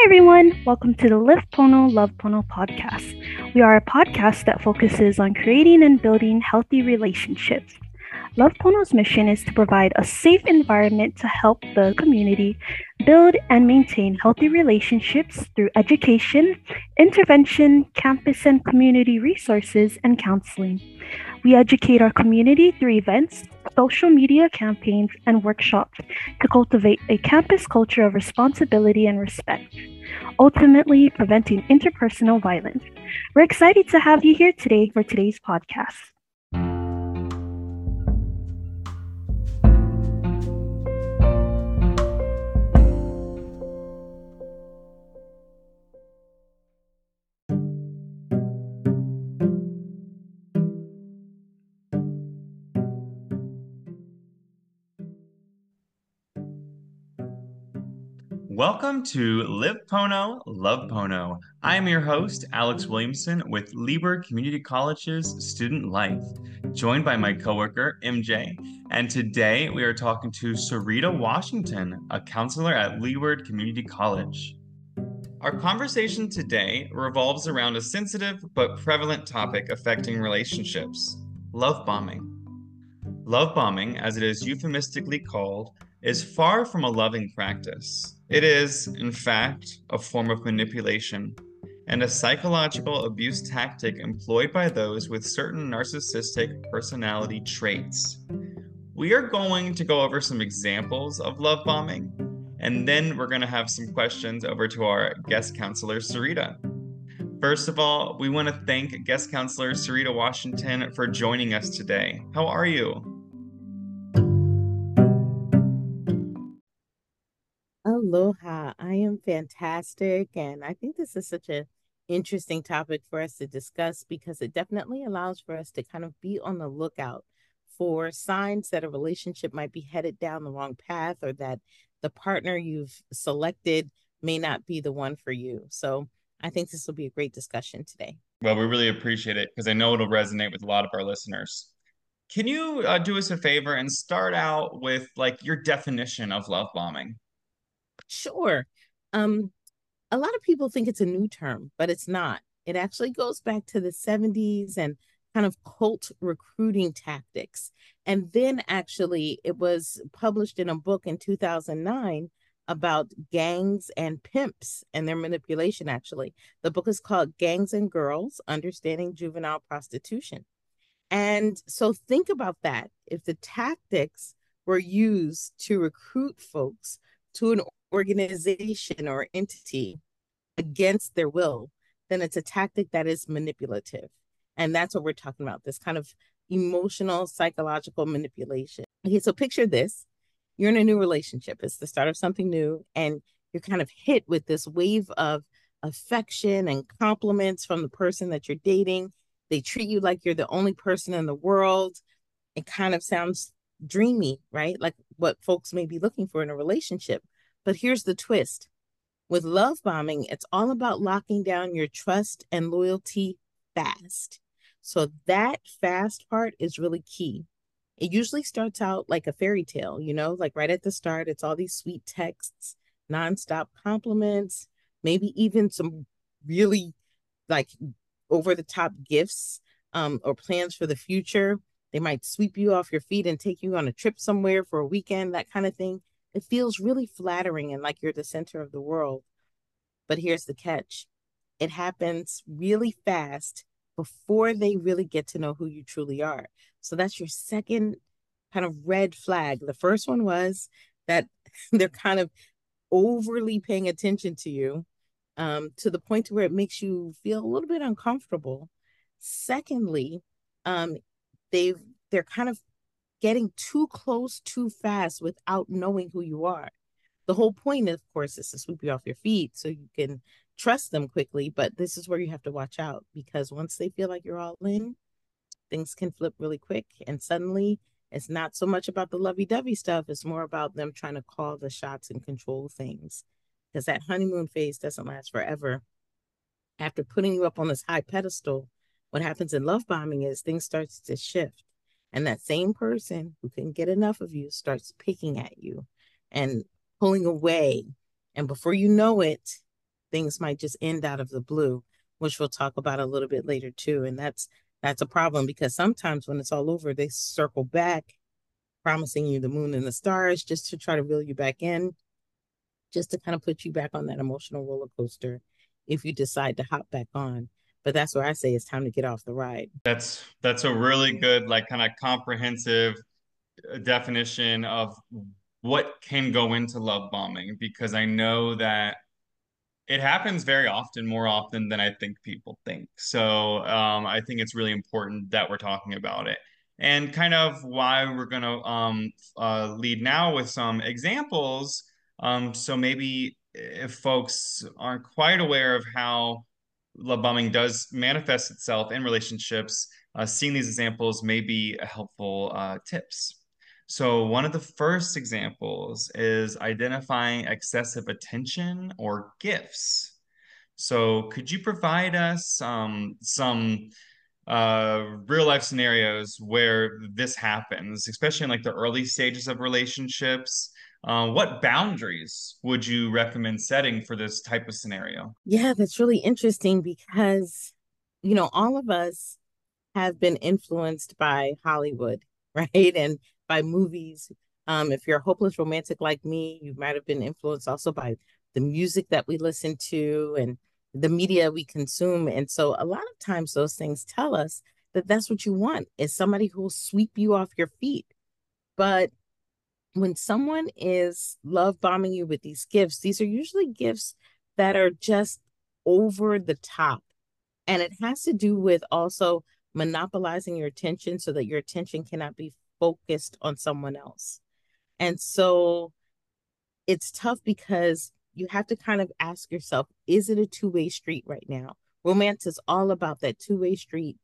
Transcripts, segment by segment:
Hi, everyone. Welcome to the Live Pono, Love Pono podcast. We are a podcast that focuses on creating and building healthy relationships. Love Pono's mission is to provide a safe environment to help the community build and maintain healthy relationships through education, intervention, campus and community resources, and counseling. We educate our community through events, social media campaigns, and workshops to cultivate a campus culture of responsibility and respect, ultimately preventing interpersonal violence. We're excited to have you here today for today's podcast. Welcome to Live Pono, Love Pono. I am your host, Alex Williamson, with Leeward Community College's Student Life, joined by my coworker, MJ. And today we are talking to Syreeta Washington, a counselor at Leeward Community College. Our conversation today revolves around a sensitive but prevalent topic affecting relationships love bombing. Love bombing, as it is euphemistically called, is far from a loving practice. It is, in fact, a form of manipulation and a psychological abuse tactic employed by those with certain narcissistic personality traits. We are going to go over some examples of love bombing, and then we're going to have some questions over to our guest counselor, Syreeta. First of all, we want to thank guest counselor Syreeta Washington for joining us today. How are you? Aloha. I am fantastic. And I think this is such an interesting topic for us to discuss because it definitely allows for us to kind of be on the lookout for signs that a relationship might be headed down the wrong path or that the partner you've selected may not be the one for you. So I think this will be a great discussion today. Well, we really appreciate it because I know it'll resonate with a lot of our listeners. Can you uh, do us a favor and start out with like your definition of love bombing? Sure. Um, a lot of people think it's a new term, but it's not. It actually goes back to the 70s and kind of cult recruiting tactics. And then actually, it was published in a book in 2009 about gangs and pimps and their manipulation, actually. The book is called Gangs and Girls Understanding Juvenile Prostitution. And so think about that. If the tactics were used to recruit folks to an organization or entity against their will, then it's a tactic that is manipulative. And that's what we're talking about this kind of emotional, psychological manipulation. Okay, so picture this you're in a new relationship, it's the start of something new, and you're kind of hit with this wave of affection and compliments from the person that you're dating. They treat you like you're the only person in the world. It kind of sounds dreamy, right? Like what folks may be looking for in a relationship. But here's the twist with love bombing, it's all about locking down your trust and loyalty fast. So that fast part is really key. It usually starts out like a fairy tale, you know, like right at the start, it's all these sweet texts, nonstop compliments, maybe even some really like over the top gifts um, or plans for the future. They might sweep you off your feet and take you on a trip somewhere for a weekend, that kind of thing. It feels really flattering and like you're the center of the world. But here's the catch it happens really fast before they really get to know who you truly are. So that's your second kind of red flag. The first one was that they're kind of overly paying attention to you um, to the point to where it makes you feel a little bit uncomfortable. Secondly, um, they've they're kind of getting too close too fast without knowing who you are. The whole point, of course, is to sweep you off your feet so you can trust them quickly. But this is where you have to watch out because once they feel like you're all in, things can flip really quick. And suddenly it's not so much about the lovey dovey stuff, it's more about them trying to call the shots and control things. Because that honeymoon phase doesn't last forever. After putting you up on this high pedestal, what happens in love bombing is things starts to shift and that same person who can get enough of you starts picking at you and pulling away. And before you know it, things might just end out of the blue, which we'll talk about a little bit later too. And that's that's a problem because sometimes when it's all over, they circle back, promising you the moon and the stars just to try to reel you back in, just to kind of put you back on that emotional roller coaster if you decide to hop back on. But that's where I say it's time to get off the ride. That's that's a really good, like kind of comprehensive uh, definition of what can go into love bombing because I know that it happens very often, more often than I think people think. So um, I think it's really important that we're talking about it. And kind of why we're going to um, uh, lead now with some examples. Um, so maybe if folks aren't quite aware of how love bombing does manifest itself in relationships, uh, seeing these examples may be helpful uh, tips. So, one of the first examples is identifying excessive attention or gifts. So, could you provide us um, some uh, real life scenarios where this happens, especially in like the early stages of relationships? Uh, what boundaries would you recommend setting for this type of scenario? Yeah, that's really interesting because, you know, all of us have been influenced by Hollywood, right? And by movies. Um, if you're a hopeless romantic like me, you might have been influenced also by the music that we listen to and the media we consume. And so a lot of times those things tell us that that's what you want is somebody who will sweep you off your feet. But when someone is love bombing you with these gifts, these are usually gifts that are just over the top. And it has to do with also monopolizing your attention so that your attention cannot be focused on someone else. And so it's tough because you have to kind of ask yourself is it a two way street right now? Romance is all about that two way street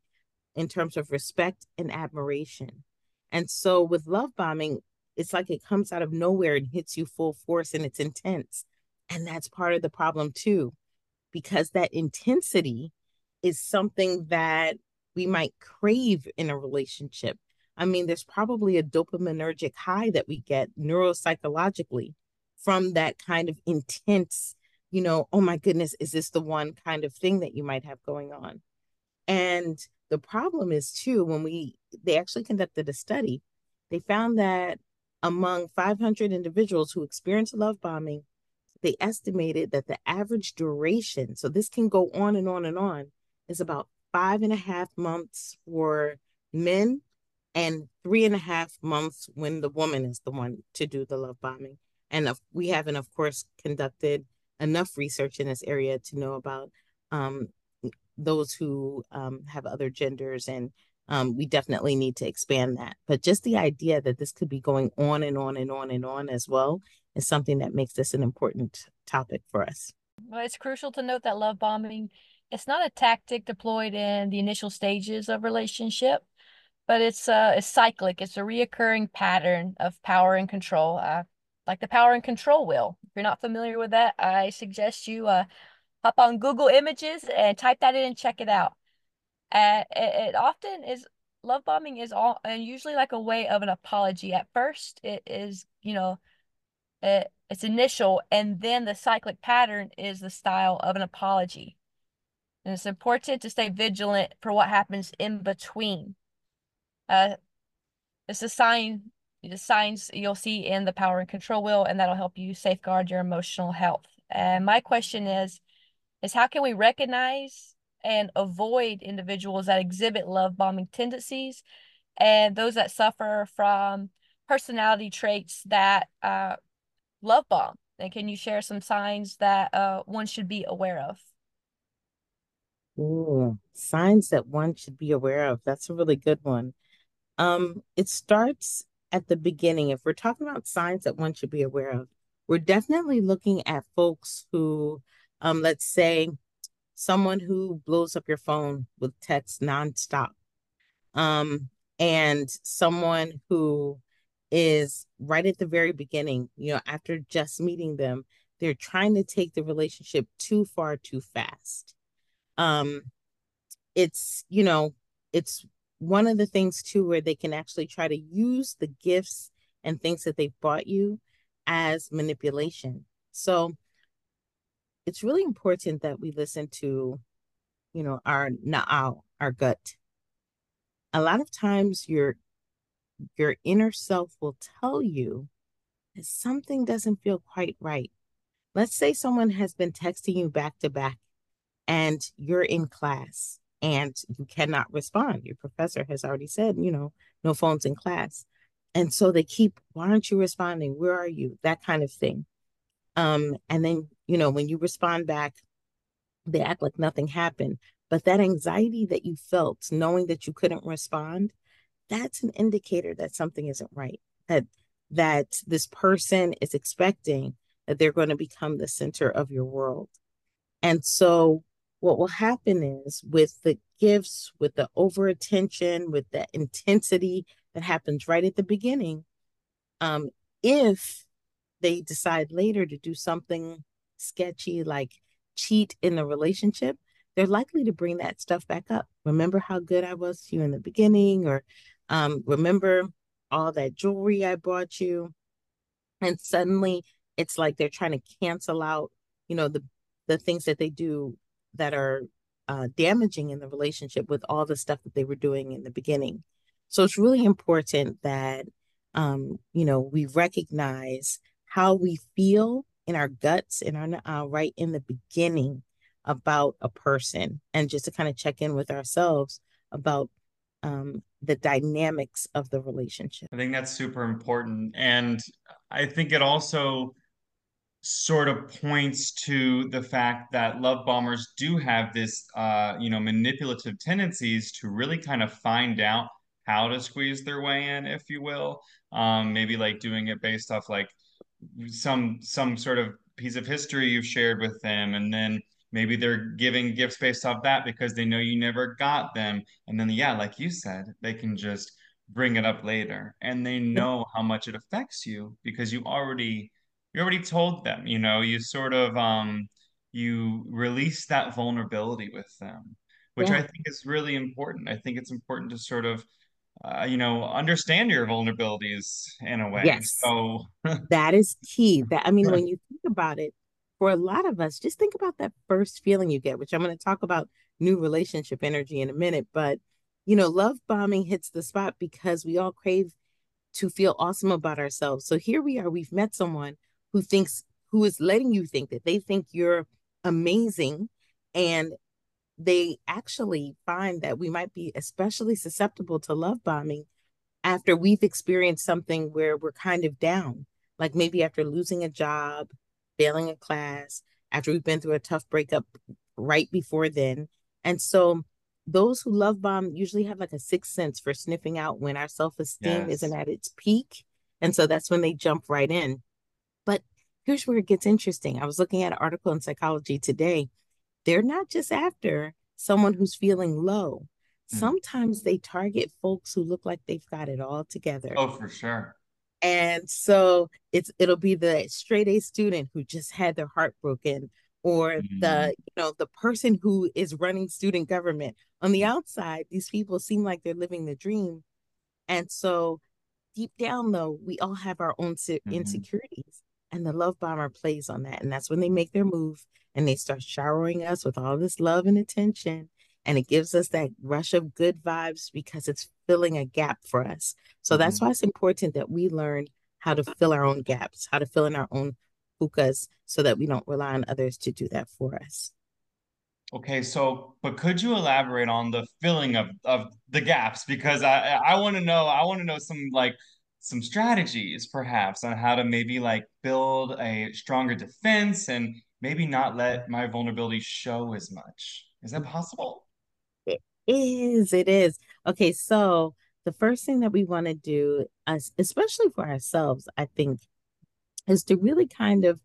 in terms of respect and admiration. And so with love bombing, it's like it comes out of nowhere and hits you full force and it's intense. And that's part of the problem too, because that intensity is something that we might crave in a relationship. I mean, there's probably a dopaminergic high that we get neuropsychologically from that kind of intense, you know, oh my goodness, is this the one kind of thing that you might have going on? And the problem is too, when we, they actually conducted a study, they found that among 500 individuals who experienced love bombing, they estimated that the average duration, so this can go on and on and on, is about five and a half months for men and three and a half months when the woman is the one to do the love bombing. And we haven't, of course, conducted enough research in this area to know about um, those who um, have other genders. And um, we definitely need to expand that. But just the idea that this could be going on and on and on and on as well is something that makes this an important topic for us. Well, it's crucial to note that love bombing it's not a tactic deployed in the initial stages of relationship but it's uh it's cyclic. It's a reoccurring pattern of power and control. Uh, like the power and control wheel. If you're not familiar with that, I suggest you uh hop on Google Images and type that in and check it out. Uh, it, it often is love bombing is all and usually like a way of an apology. At first, it is you know, it, it's initial, and then the cyclic pattern is the style of an apology. And it's important to stay vigilant for what happens in between. Uh, it's a sign, the signs you'll see in the power and control wheel, and that'll help you safeguard your emotional health. And my question is, is how can we recognize and avoid individuals that exhibit love bombing tendencies and those that suffer from personality traits that uh, love bomb? And can you share some signs that uh, one should be aware of? Ooh, signs that one should be aware of. That's a really good one. Um, it starts at the beginning. If we're talking about signs that one should be aware of, we're definitely looking at folks who, um, let's say, someone who blows up your phone with text nonstop, um, and someone who is right at the very beginning, you know, after just meeting them, they're trying to take the relationship too far too fast. Um, it's, you know, it's one of the things too where they can actually try to use the gifts and things that they bought you as manipulation. So it's really important that we listen to, you know, our na'au, our gut. A lot of times your your inner self will tell you that something doesn't feel quite right. Let's say someone has been texting you back to back and you're in class and you cannot respond. Your professor has already said, you know, no phones in class. And so they keep, why aren't you responding? Where are you? That kind of thing. Um, and then, you know, when you respond back, they act like nothing happened. But that anxiety that you felt, knowing that you couldn't respond, that's an indicator that something isn't right. That that this person is expecting that they're going to become the center of your world. And so what will happen is with the gifts, with the over attention, with the intensity that happens right at the beginning, um, if they decide later to do something sketchy like cheat in the relationship, they're likely to bring that stuff back up. Remember how good I was to you in the beginning, or um, remember all that jewelry I bought you. And suddenly it's like they're trying to cancel out, you know, the the things that they do that are uh, damaging in the relationship with all the stuff that they were doing in the beginning. So it's really important that um, you know we recognize how we feel in our guts in our uh, right in the beginning about a person, and just to kind of check in with ourselves about um, the dynamics of the relationship. I think that's super important. And I think it also sort of points to the fact that love bombers do have this, uh, you know, manipulative tendencies to really kind of find out how to squeeze their way in, if you will. Um, maybe like doing it based off like some some sort of piece of history you've shared with them, and then maybe they're giving gifts based off that because they know you never got them. And then yeah like you said they can just bring it up later. And they know how much it affects you because you already you already told them you know you sort of um you release that vulnerability with them which yeah. i think is really important. I think it's important to sort of uh, you know understand your vulnerabilities in a way yes so that is key that i mean when you think about it for a lot of us, just think about that first feeling you get, which I'm going to talk about new relationship energy in a minute. But, you know, love bombing hits the spot because we all crave to feel awesome about ourselves. So here we are, we've met someone who thinks, who is letting you think that they think you're amazing. And they actually find that we might be especially susceptible to love bombing after we've experienced something where we're kind of down, like maybe after losing a job failing a class, after we've been through a tough breakup right before then. And so those who love bomb usually have like a sixth sense for sniffing out when our self-esteem yes. isn't at its peak. And so that's when they jump right in. But here's where it gets interesting. I was looking at an article in psychology today. They're not just after someone who's feeling low. Mm. Sometimes they target folks who look like they've got it all together. Oh, for sure. And so it's it'll be the straight A student who just had their heart broken or mm-hmm. the you know the person who is running student government. On the outside, these people seem like they're living the dream. And so deep down though, we all have our own mm-hmm. insecurities. And the love bomber plays on that. And that's when they make their move and they start showering us with all this love and attention and it gives us that rush of good vibes because it's filling a gap for us. So mm-hmm. that's why it's important that we learn how to fill our own gaps, how to fill in our own pukas so that we don't rely on others to do that for us. Okay, so but could you elaborate on the filling of of the gaps because I I want to know I want to know some like some strategies perhaps on how to maybe like build a stronger defense and maybe not let my vulnerability show as much. Is that possible? It is. It is. Okay, so the first thing that we want to do, especially for ourselves, I think, is to really kind of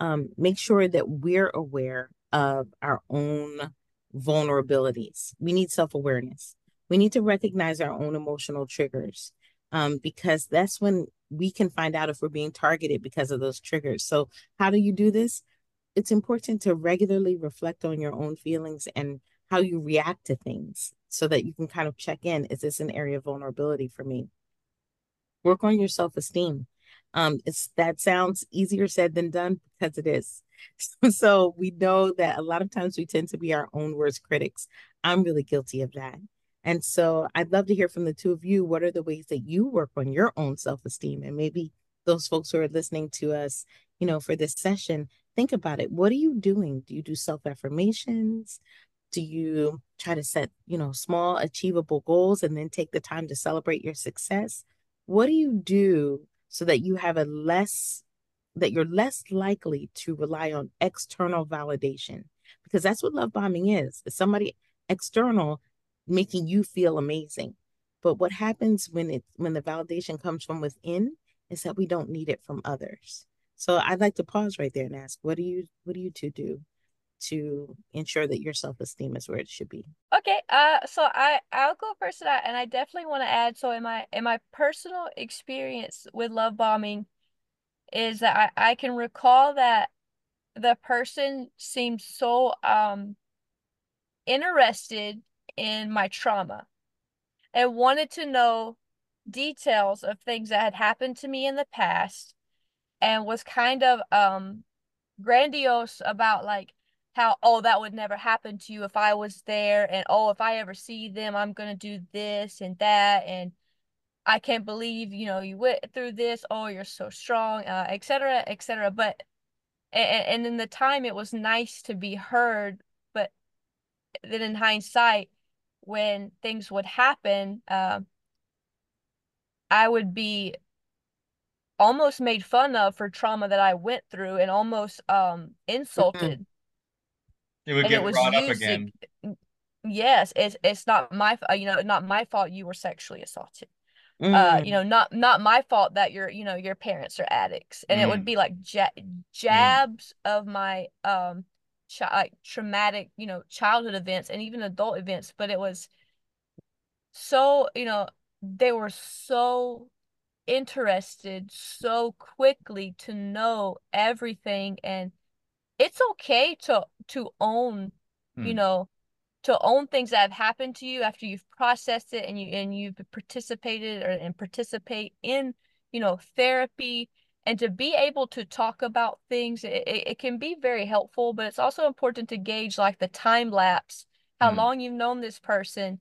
um, make sure that we're aware of our own vulnerabilities. We need self awareness. We need to recognize our own emotional triggers um, because that's when we can find out if we're being targeted because of those triggers. So, how do you do this? It's important to regularly reflect on your own feelings and how you react to things so that you can kind of check in is this an area of vulnerability for me work on your self-esteem um it's that sounds easier said than done because it is So we know that a lot of times we tend to be our own worst critics. I'm really guilty of that. And so I'd love to hear from the two of you. What are the ways that you work on your own self esteem? And maybe those folks who are listening to us, you know, for this session, think about it. What are you doing? Do you do self affirmations? Do you try to set, you know, small achievable goals and then take the time to celebrate your success? What do you do so that you have a less that you're less likely to rely on external validation because that's what love bombing is. It's somebody external making you feel amazing. But what happens when it when the validation comes from within is that we don't need it from others. So I'd like to pause right there and ask, what do you what do you two do to ensure that your self-esteem is where it should be? Okay, uh so I I'll go first to that and I definitely want to add so in my in my personal experience with love bombing is that I, I can recall that the person seemed so um interested in my trauma and wanted to know details of things that had happened to me in the past and was kind of um grandiose about like how oh that would never happen to you if I was there and oh if I ever see them I'm going to do this and that and I can't believe you know you went through this. Oh you're so strong uh etc etc but and, and in the time it was nice to be heard but then in hindsight when things would happen uh, I would be almost made fun of for trauma that I went through and almost um insulted. It would and get it brought up again. yes, it's it's not my you know not my fault you were sexually assaulted. Uh, you Mm, know, not not my fault that your you know your parents are addicts, and it would Mm, be like ja mm, jabs of my um like traumatic you know childhood events and even adult events, but it was so you know they were so interested so quickly to know everything and it's okay to to own you mm, know to own things that have happened to you after you've processed it and you and you've participated or and participate in you know therapy and to be able to talk about things it, it, it can be very helpful but it's also important to gauge like the time lapse how mm, long you've known this person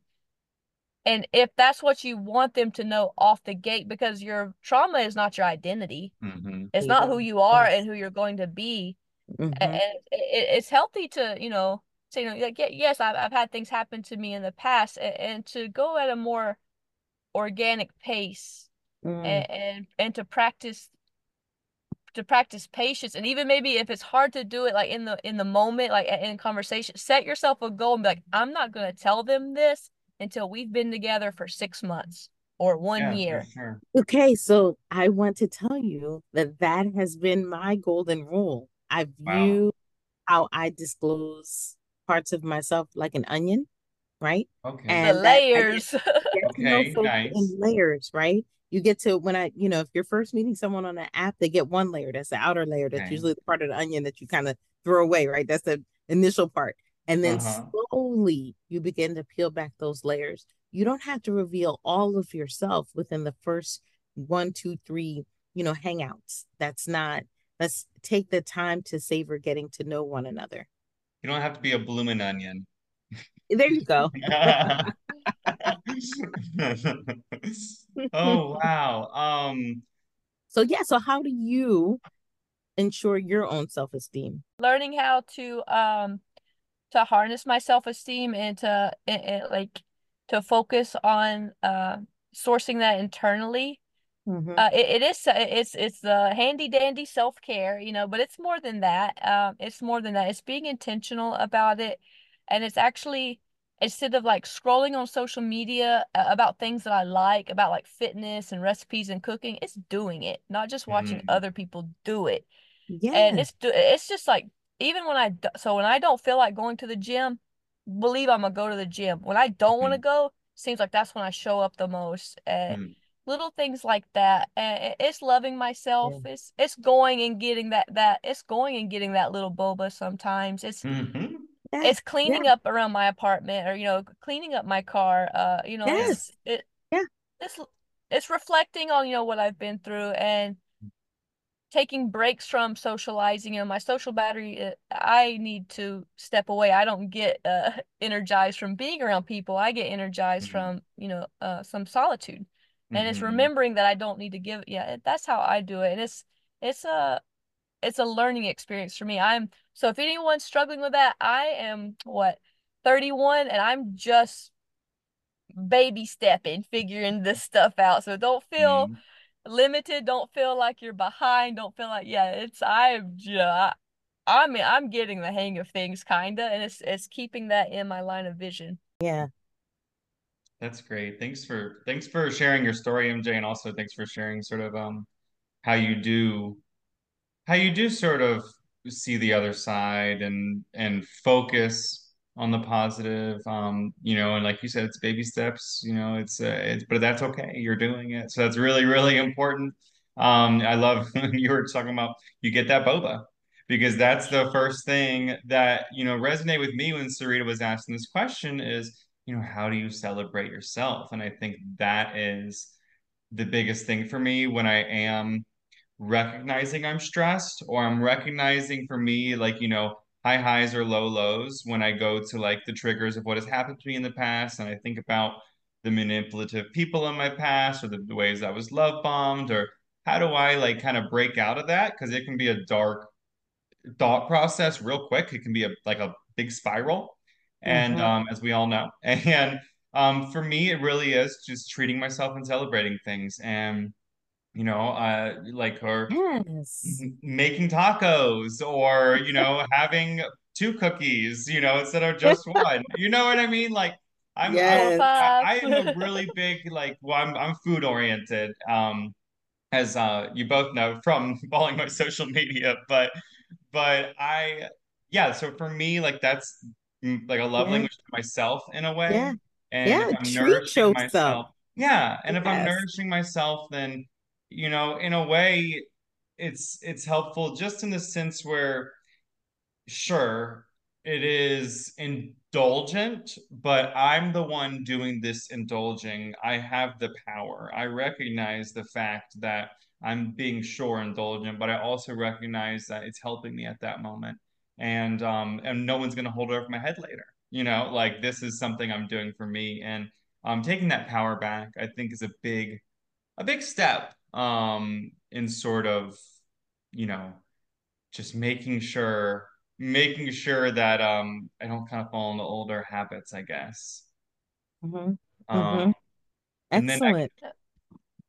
and if that's what you want them to know off the gate because your trauma is not your identity. Mhm. it's there not who you are Yes. and who you're going to be. And hmm it, it's healthy to you know say you know like yeah, yes I've, I've had things happen to me in the past and, and to go at a more organic pace Mm, and, and and to practice to practice patience and even maybe if it's hard to do it like in the in the moment like in conversation set yourself a goal and be like i'm not going to tell them this until we've been together for six months or one Yeah, year sure. Okay, so I want to tell you that that has been my golden rule. I Wow. view how I disclose parts of myself like an onion, right? Okay. the And that I get layers know Okay, nice. in layers, right? You get to when I, you know, if you're first meeting someone on an app, they get one layer. That's the outer layer. That's Okay. usually the part of the onion that you kind of throw away, right? That's the initial part. And then Uh-huh. slowly you begin to peel back those layers. You don't have to reveal all of yourself within the first one, two, three, you know, hangouts. That's not, let's take the time to savor getting to know one another. You don't have to be a blooming onion. There you go. Oh, wow. Um, So, yeah. So, how do you ensure your own self esteem? learning how to um to harness my self-esteem and to and, and, like to focus on uh sourcing that internally Mm-hmm. uh it, it is it's it's the handy dandy self-care you know but it's more than that um it's more than that it's being intentional about it and it's actually instead of like scrolling on social media about things that I like about like fitness and recipes and cooking it's doing it not just watching mm, other people do it Yeah. and it's it's just like even when I so when I don't feel like going to the gym, believe I'm gonna go to the gym. When I don't want to mm, go, seems like that's when I show up the most. And mm, little things like that. And it's loving myself. Yeah. It's it's going and getting that that it's going and getting that little boba sometimes. It's mhm. It's Yeah. cleaning up around my apartment or you know cleaning up my car. Uh, you know, Yes. it's it Yeah. it's it's reflecting on you know what I've been through and taking breaks from socializing. You know, my social battery, uh, I need to step away. I don't get uh, energized from being around people. I get energized mm-hmm. from, you know, uh, some solitude. And mm-hmm. it's remembering that I don't need to give. Yeah, that's how I do it. And it's, it's a, it's a learning experience for me. I'm, so if anyone's struggling with that, I am what, 31 and I'm just baby stepping, figuring this stuff out. So don't feel, mm limited don't feel like you're behind don't feel like yeah it's i'm just i mean i'm getting the hang of things kinda and it's it's keeping that in my line of vision yeah that's great thanks for thanks for sharing your story mj and also thanks for sharing sort of um how you do how you do sort of see the other side and and focus on the positive um you know and like you said it's baby steps you know it's uh, it's but that's okay you're doing it. So that's really really important. Um i love when you were talking about you get that boba because that's the first thing that you know resonate with me when Syreeta was asking this question is you know how do you celebrate yourself? And i think that is the biggest thing for me when i am recognizing i'm stressed or i'm recognizing for me like you know high highs or low lows when I go to like the triggers of what has happened to me in the past and I think about the manipulative people in my past or the, the ways I was love bombed or how do I like kind of break out of that? Because it can be a dark thought process real quick. It can be a like a big spiral. And mm-hmm. um, as we all know. And um, for me it really is just treating myself and celebrating things. And you know, uh, like or yes. making tacos or, you know, having two cookies, you know, instead of just one. you know what I mean? Like I'm, yes. I'm I, I, am a really big like well, I'm I'm food oriented. Um as uh you both know from following my social media, but but I yeah, so for me, like that's mm, like a love yeah. language to myself in a way. Yeah. And yeah, if I'm nourishing myself. Yeah. And yes. if I'm nourishing myself, then you know, in a way, it's it's helpful just in the sense where, sure, it is indulgent, but I'm the one doing this indulging. I have the power. I recognize the fact that I'm being sure indulgent, but I also recognize that it's helping me at that moment. And um and no one's gonna hold it over my head later. You know, like this is something I'm doing for me. And um taking that power back, I think is a big a big step um, in sort of, you know, just making sure making sure that um I don't kind of fall into older habits, I guess. Mm-hmm. Um, mm-hmm. Excellent. I,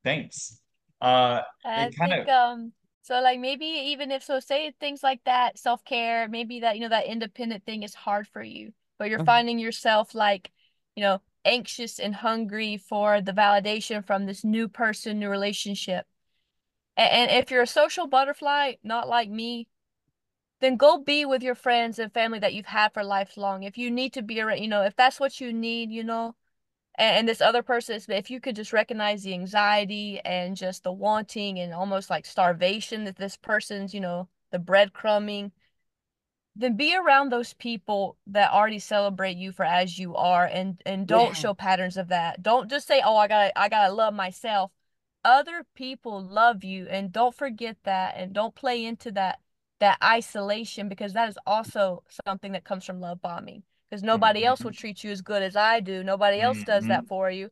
thanks. Uh, I think of... um so like maybe even if so say things like that self care maybe that you know that independent thing is hard for you but you're mm-hmm. finding yourself like you know anxious and hungry for the validation from this new person, new relationship. And, if you're a social butterfly, not like me, then go be with your friends and family that you've had for lifelong. If you need to be around, you know, if that's what you need, you know, and, and this other person, if you could just recognize the anxiety and just the wanting and almost like starvation that this person's, you know, the breadcrumbing, then be around those people that already celebrate you for as you are and and don't yeah. show patterns of that don't just say oh i gotta i gotta love myself other people love you and don't forget that and don't play into that that isolation because that is also something that comes from love bombing because nobody mm-hmm. else will treat you as good as i do nobody else mm-hmm. does that mm-hmm. for you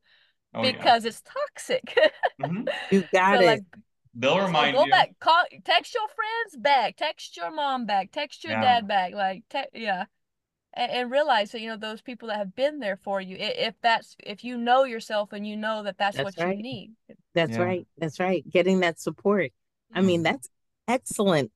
oh, because yeah. it's toxic mm-hmm. you got so it like, They'll remind so go you. back, call, text your friends back, text your mom back, text your yeah. dad back, like, te- yeah, and, and, realize that you know those people that have been there for you. If that's if you know yourself and you know that that's, that's what right. you need. That's yeah. right. That's right. Getting that support. I mean, mm-hmm. that's excellent,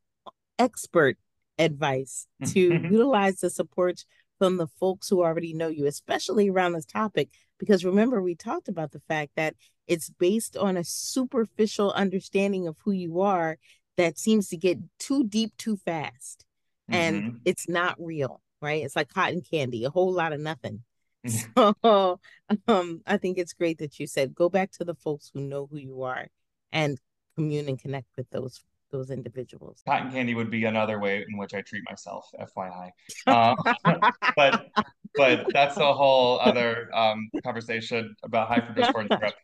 expert advice to utilize the support from the folks who already know you, especially around this topic. Because remember, we talked about the fact that it's based on a superficial understanding of who you are that seems to get too deep too fast. Mm-hmm. And it's not real, right? It's like cotton candy, a whole lot of nothing. So um, I think it's great that you said go back to the folks who know who you are and commune and connect with those those individuals. Cotton candy would be another way in which I treat myself, FYI. Uh, but but that's a whole other um, conversation about high fructose corn syrup.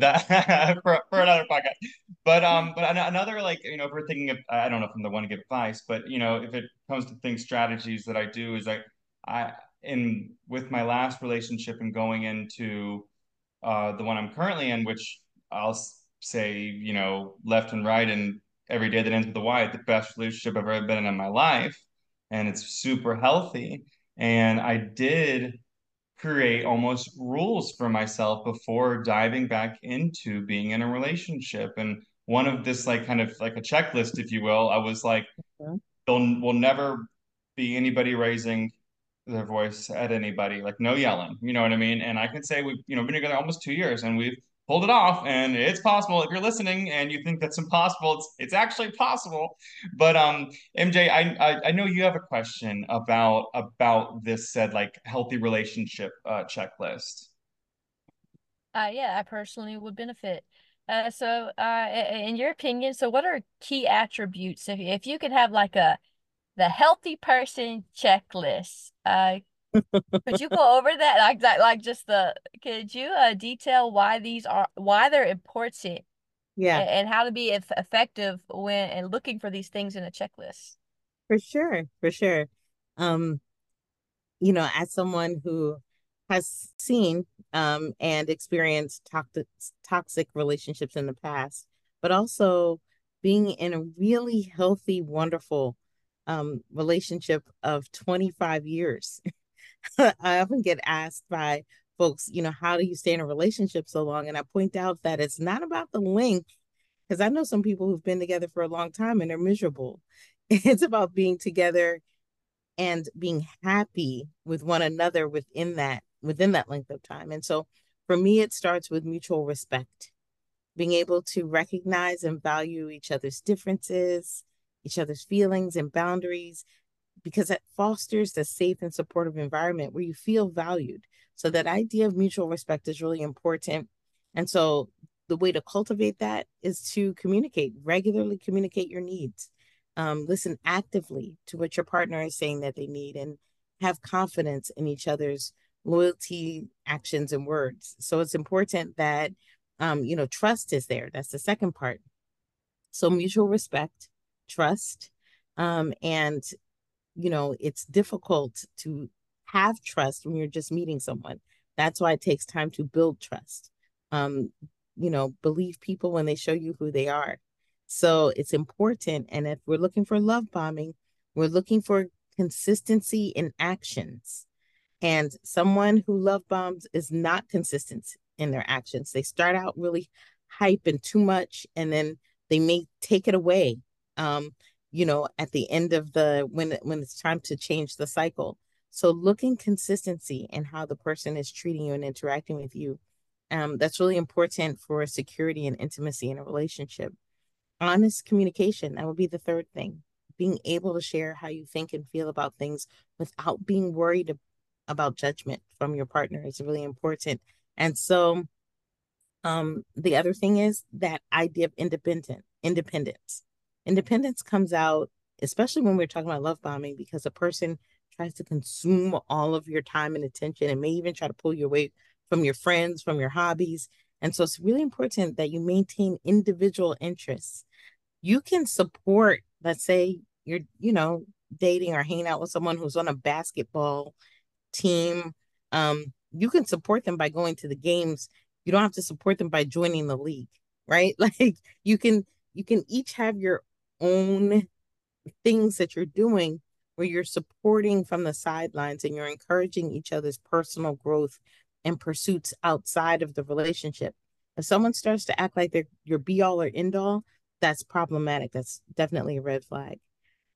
that for, for another podcast. But um, but another like you know, if we're thinking of, I don't know if I'm the one to give advice, but you know, if it comes to things strategies that I do is like I in with my last relationship and going into uh the one I'm currently in, which I'll say you know left and right and every day that ends with a Y, the best relationship I've ever been in in my life, and it's super healthy. And I did create almost rules for myself before diving back into being in a relationship. And one of this, like, kind of like a checklist, if you will, I was like, mm-hmm. there will never be anybody raising their voice at anybody, like no yelling, you know what I mean? And I can say we've, you know, been together almost two years and we've pulled it off and it's possible if you're listening and you think that's impossible it's it's actually possible. But um mj i i, I know you have a question about about this said like healthy relationship uh, checklist. Uh yeah i personally would benefit. Uh so uh in your opinion so what are key attributes? If, if you could have like a the healthy person checklist uh could you go over that? Like that like just the could you uh detail why these are why they're important yeah. and, and how to be effective when and looking for these things in a checklist? For sure for sure. Um you know as someone who has seen um and experienced toxic toxic relationships in the past but also being in a really healthy wonderful um relationship of 25 years I often get asked by folks, you know, how do you stay in a relationship so long? And I point out that it's not about the length, because I know some people who've been together for a long time and they're miserable. It's about being together and being happy with one another within that within that length of time. And so for me, it starts with mutual respect, being able to recognize and value each other's differences, each other's feelings and boundaries, because it fosters the safe and supportive environment where you feel valued. So that idea of mutual respect is really important. And so the way to cultivate that is to communicate, regularly communicate your needs. Um, listen actively to what your partner is saying that they need and have confidence in each other's loyalty, actions, and words. So it's important that, um, you know, trust is there. That's the second part. So mutual respect, trust, um, and you know, it's difficult to have trust when you're just meeting someone. That's why it takes time to build trust. Um, you know, believe people when they show you who they are. So it's important. And if we're looking for love bombing, we're looking for consistency in actions. And someone who love bombs is not consistent in their actions. They start out really hype and too much, and then they may take it away. Um, you know at the end of the when when it's time to change the cycle. So looking consistency and how the person is treating you and interacting with you. Um, that's really important for security and intimacy in a relationship. Honest communication that would be the third thing. Being able to share how you think and feel about things without being worried about judgment from your partner is really important. And so um the other thing is that idea of independent independence Independence comes out, especially when we're talking about love bombing, because a person tries to consume all of your time and attention and may even try to pull your weight from your friends, from your hobbies. And so it's really important that you maintain individual interests. You can support, let's say you're, you know, dating or hanging out with someone who's on a basketball team. Um, you can support them by going to the games. You don't have to support them by joining the league, right? Like you can you can each have your own things that you're doing where you're supporting from the sidelines and you're encouraging each other's personal growth and pursuits outside of the relationship. If someone starts to act like they're your be all or end all, that's problematic. That's definitely a red flag.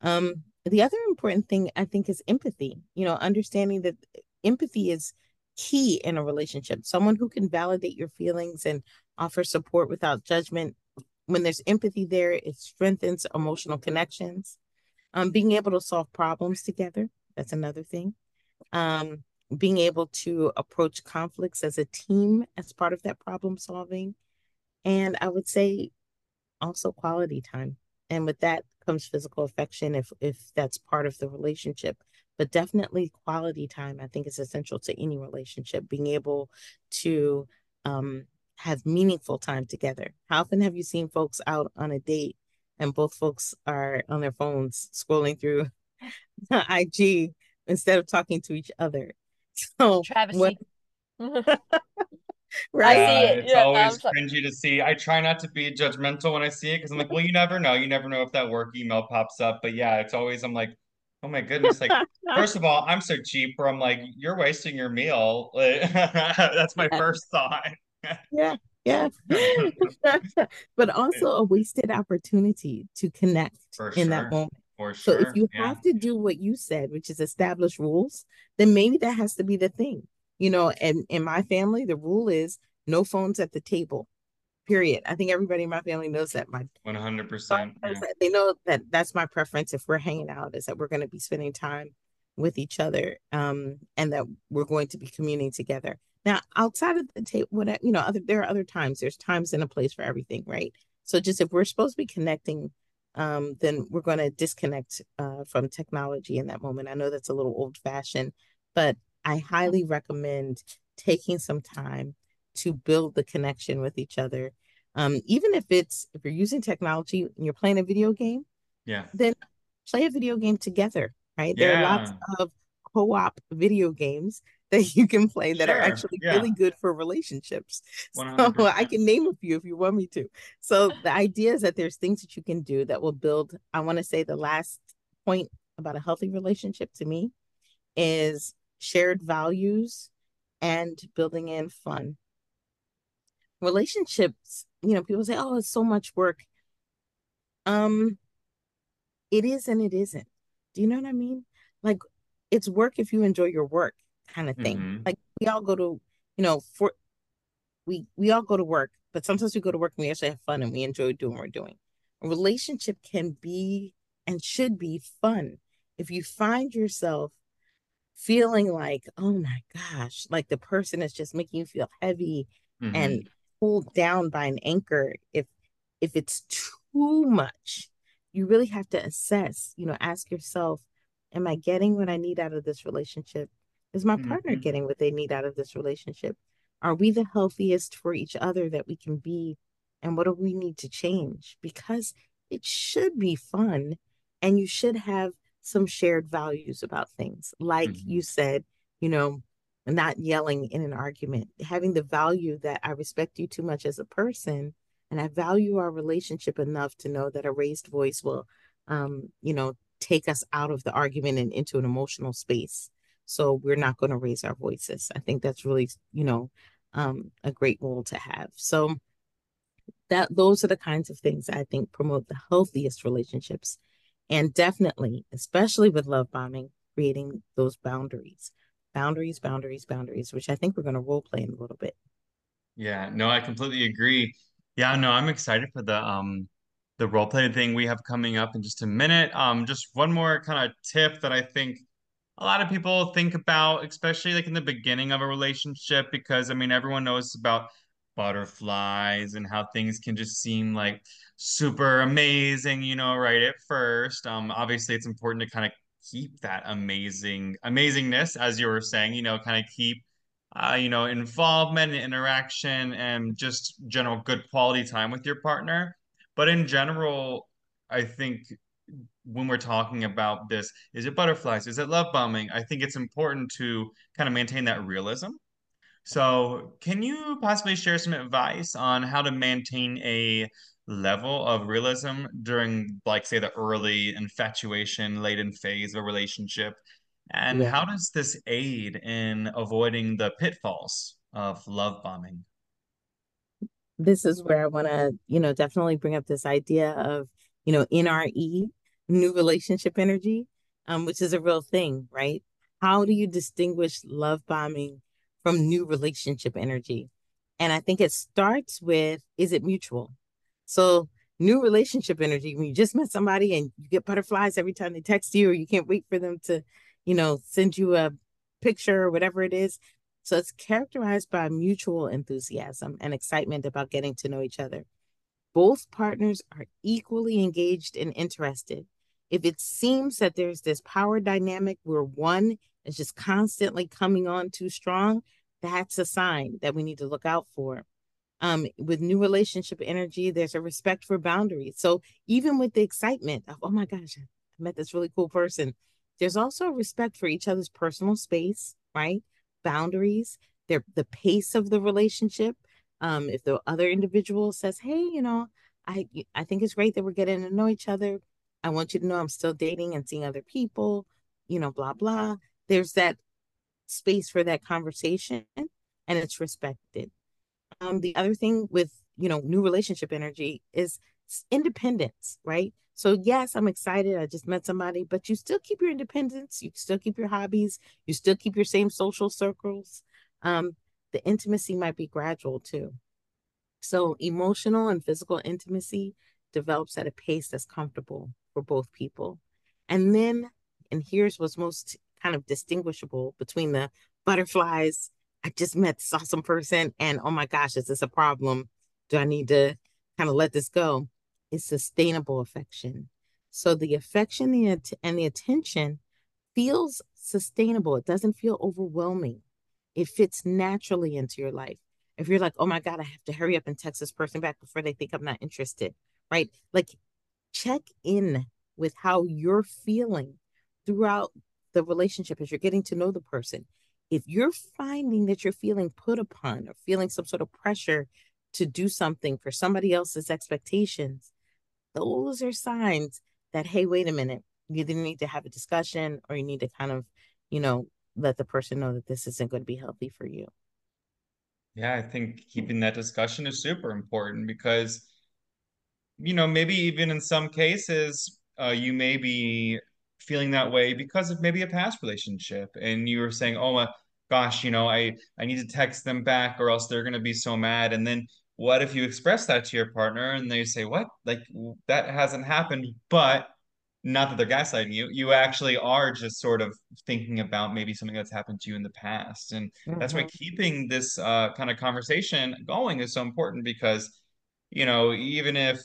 Um, the other important thing I think is empathy. You know, understanding that empathy is key in a relationship. Someone who can validate your feelings and offer support without judgment when there's empathy there, it strengthens emotional connections. Um, being able to solve problems together, that's another thing. Um, being able to approach conflicts as a team as part of that problem solving. And I would say also quality time. And with that comes physical affection if if that's part of the relationship. But definitely quality time, I think is essential to any relationship. Being able to um, have meaningful time together. How often have you seen folks out on a date and both folks are on their phones scrolling through IG instead of talking to each other? So Travesty. what I right? see it. it's Yeah, always I'm sorry. cringy to see. I try not to be judgmental when I see it because I'm like, well, you never know. You never know if that work email pops up. But yeah, it's always I'm like, oh my goodness. Like, first of all, I'm so cheap where I'm like, you're wasting your meal. That's my Yeah. first thought. Yeah, yeah. but also a wasted opportunity to connect For in sure. that moment. For So sure. if you yeah. have to do what you said, which is establish rules, then maybe that has to be the thing. You know, and in my family, the rule is no phones at the table. Period. I think everybody in my family knows that. My 100%. they know that that's my preference if we're hanging out is that we're going to be spending time with each other um and that we're going to be communing together now outside of the table what you know other there are other times. There's times and a place for everything right? So just if we're supposed to be connecting um then we're going to disconnect uh from technology in that moment. I know that's a little old fashioned but i highly recommend taking some time to build the connection with each other. Um even if it's if you're using technology and you're playing a video game Yeah. Then play a video game together, right? There are lots of co-op video games that you can play that are actually yeah. really good for relationships. So 100%. I can name a few if you want me to. So the idea is that there's things that you can do that will build. I want to say the last point about a healthy relationship to me is shared values and building in fun. Relationships, you know, people say, "Oh, it's so much work." Um, it is and it isn't. Do you know what I mean? Like it's work if you enjoy your work kind of thing. Mhm. Like we all go to, you know, for we we all go to work, but sometimes we go to work and we actually have fun and we enjoy doing what we're doing. A relationship can be and should be fun. If you find yourself feeling like, oh my gosh, like the person is just making you feel heavy Mhm. and pulled down by an anchor, if if it's too much, you really have to assess, you know, ask yourself, am I getting what I need out of this relationship? Is my partner Mhm. getting what they need out of this relationship? Are we the healthiest for each other that we can be? And what do we need to change? Because it should be fun and you should have some shared values about things. Like Mhm. you said, you know, not yelling in an argument, having the value that I respect you too much as a person and I value our relationship enough to know that a raised voice will, um, you know, take us out of the argument and into an emotional space. So we're not going to raise our voices. I think that's really, you know, um, a great role to have. So that those are the kinds of things I think promote the healthiest relationships, and definitely, especially with love bombing, creating those boundaries, boundaries, boundaries, boundaries, which I think we're going to role play in a little bit. Yeah, no, I completely agree. Yeah, no, I'm excited for the um the role play thing we have coming up in just a minute. Um, just one more kind of tip that I think a lot of people think about, especially like in the beginning of a relationship, because I mean everyone knows about butterflies and how things can just seem like super amazing, you know, right at first. Um, obviously it's important to kind of keep that amazing amazingness, as you were saying, you know, kind of keep uh, you know, involvement and interaction and just general good quality time with your partner. But in general, I think when we're talking about this, is it butterflies? Is it love bombing? I think it's important to kind of maintain that realism. So, can you possibly share some advice on how to maintain a level of realism during, like, say, the early infatuation laden phase of a relationship? And Yeah. how does this aid in avoiding the pitfalls of love bombing? This is where I want to, you know, definitely bring up this idea of, you know, NRE, new relationship energy, um, which is a real thing, right? How do you distinguish love bombing from new relationship energy? And I think it starts with is it mutual? So, new relationship energy, when you just met somebody and you get butterflies every time they text you, or you can't wait for them to, you know, send you a picture or whatever it is. So, it's characterized by mutual enthusiasm and excitement about getting to know each other. Both partners are equally engaged and interested. If it seems that there's this power dynamic where one is just constantly coming on too strong, that's a sign that we need to look out for. Um, with new relationship energy, there's a respect for boundaries. So even with the excitement of, oh my gosh, I met this really cool person, there's also a respect for each other's personal space, right? Boundaries, their the pace of the relationship. Um, if the other individual says, hey, you know, I I think it's great that we're getting to know each other. I want you to know I'm still dating and seeing other people, you know, blah blah. There's that space for that conversation and it's respected. Um, the other thing with you know new relationship energy is independence, right? So yes, I'm excited. I just met somebody, but you still keep your independence. You still keep your hobbies. You still keep your same social circles. Um, the intimacy might be gradual too. So emotional and physical intimacy develops at a pace that's comfortable for both people. And then, and here's what's most kind of distinguishable between the butterflies. I just met this awesome person, and oh my gosh, is this a problem? Do I need to kind of let this go? It's sustainable affection. So the affection and the attention feels sustainable. It doesn't feel overwhelming. It fits naturally into your life. If you're like, oh my God, I have to hurry up and text this person back before they think I'm not interested, right? Like, check in with how you're feeling throughout the relationship as you're getting to know the person. If you're finding that you're feeling put upon or feeling some sort of pressure to do something for somebody else's expectations, those are signs that, hey, wait a minute, you either need to have a discussion or you need to kind of, you know, let the person know that this isn't going to be healthy for you. Yeah, I think keeping that discussion is super important because, you know, maybe even in some cases, uh, you may be feeling that way because of maybe a past relationship and you were saying oh my gosh you know i i need to text them back or else they're going to be so mad and then what if you express that to your partner and they say what like that hasn't happened but not that they're gaslighting you you actually are just sort of thinking about maybe something that's happened to you in the past and mm-hmm. that's why mm-hmm. keeping this uh, kind of conversation going is so important because you know even if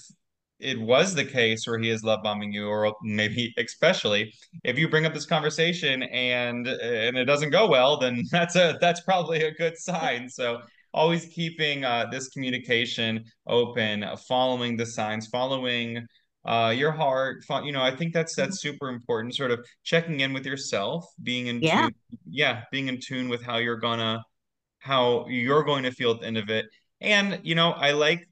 it was the case where he is love bombing you, or maybe especially if you bring up this conversation and and it doesn't go well, then that's a that's probably a good sign. So always keeping uh, this communication open, following the signs, following uh, your heart. You know, I think that's that's mm-hmm. super important. Sort of checking in with yourself, being in yeah. tune, yeah, being in tune with how you're gonna how you're going to feel at the end of it. And you know, I like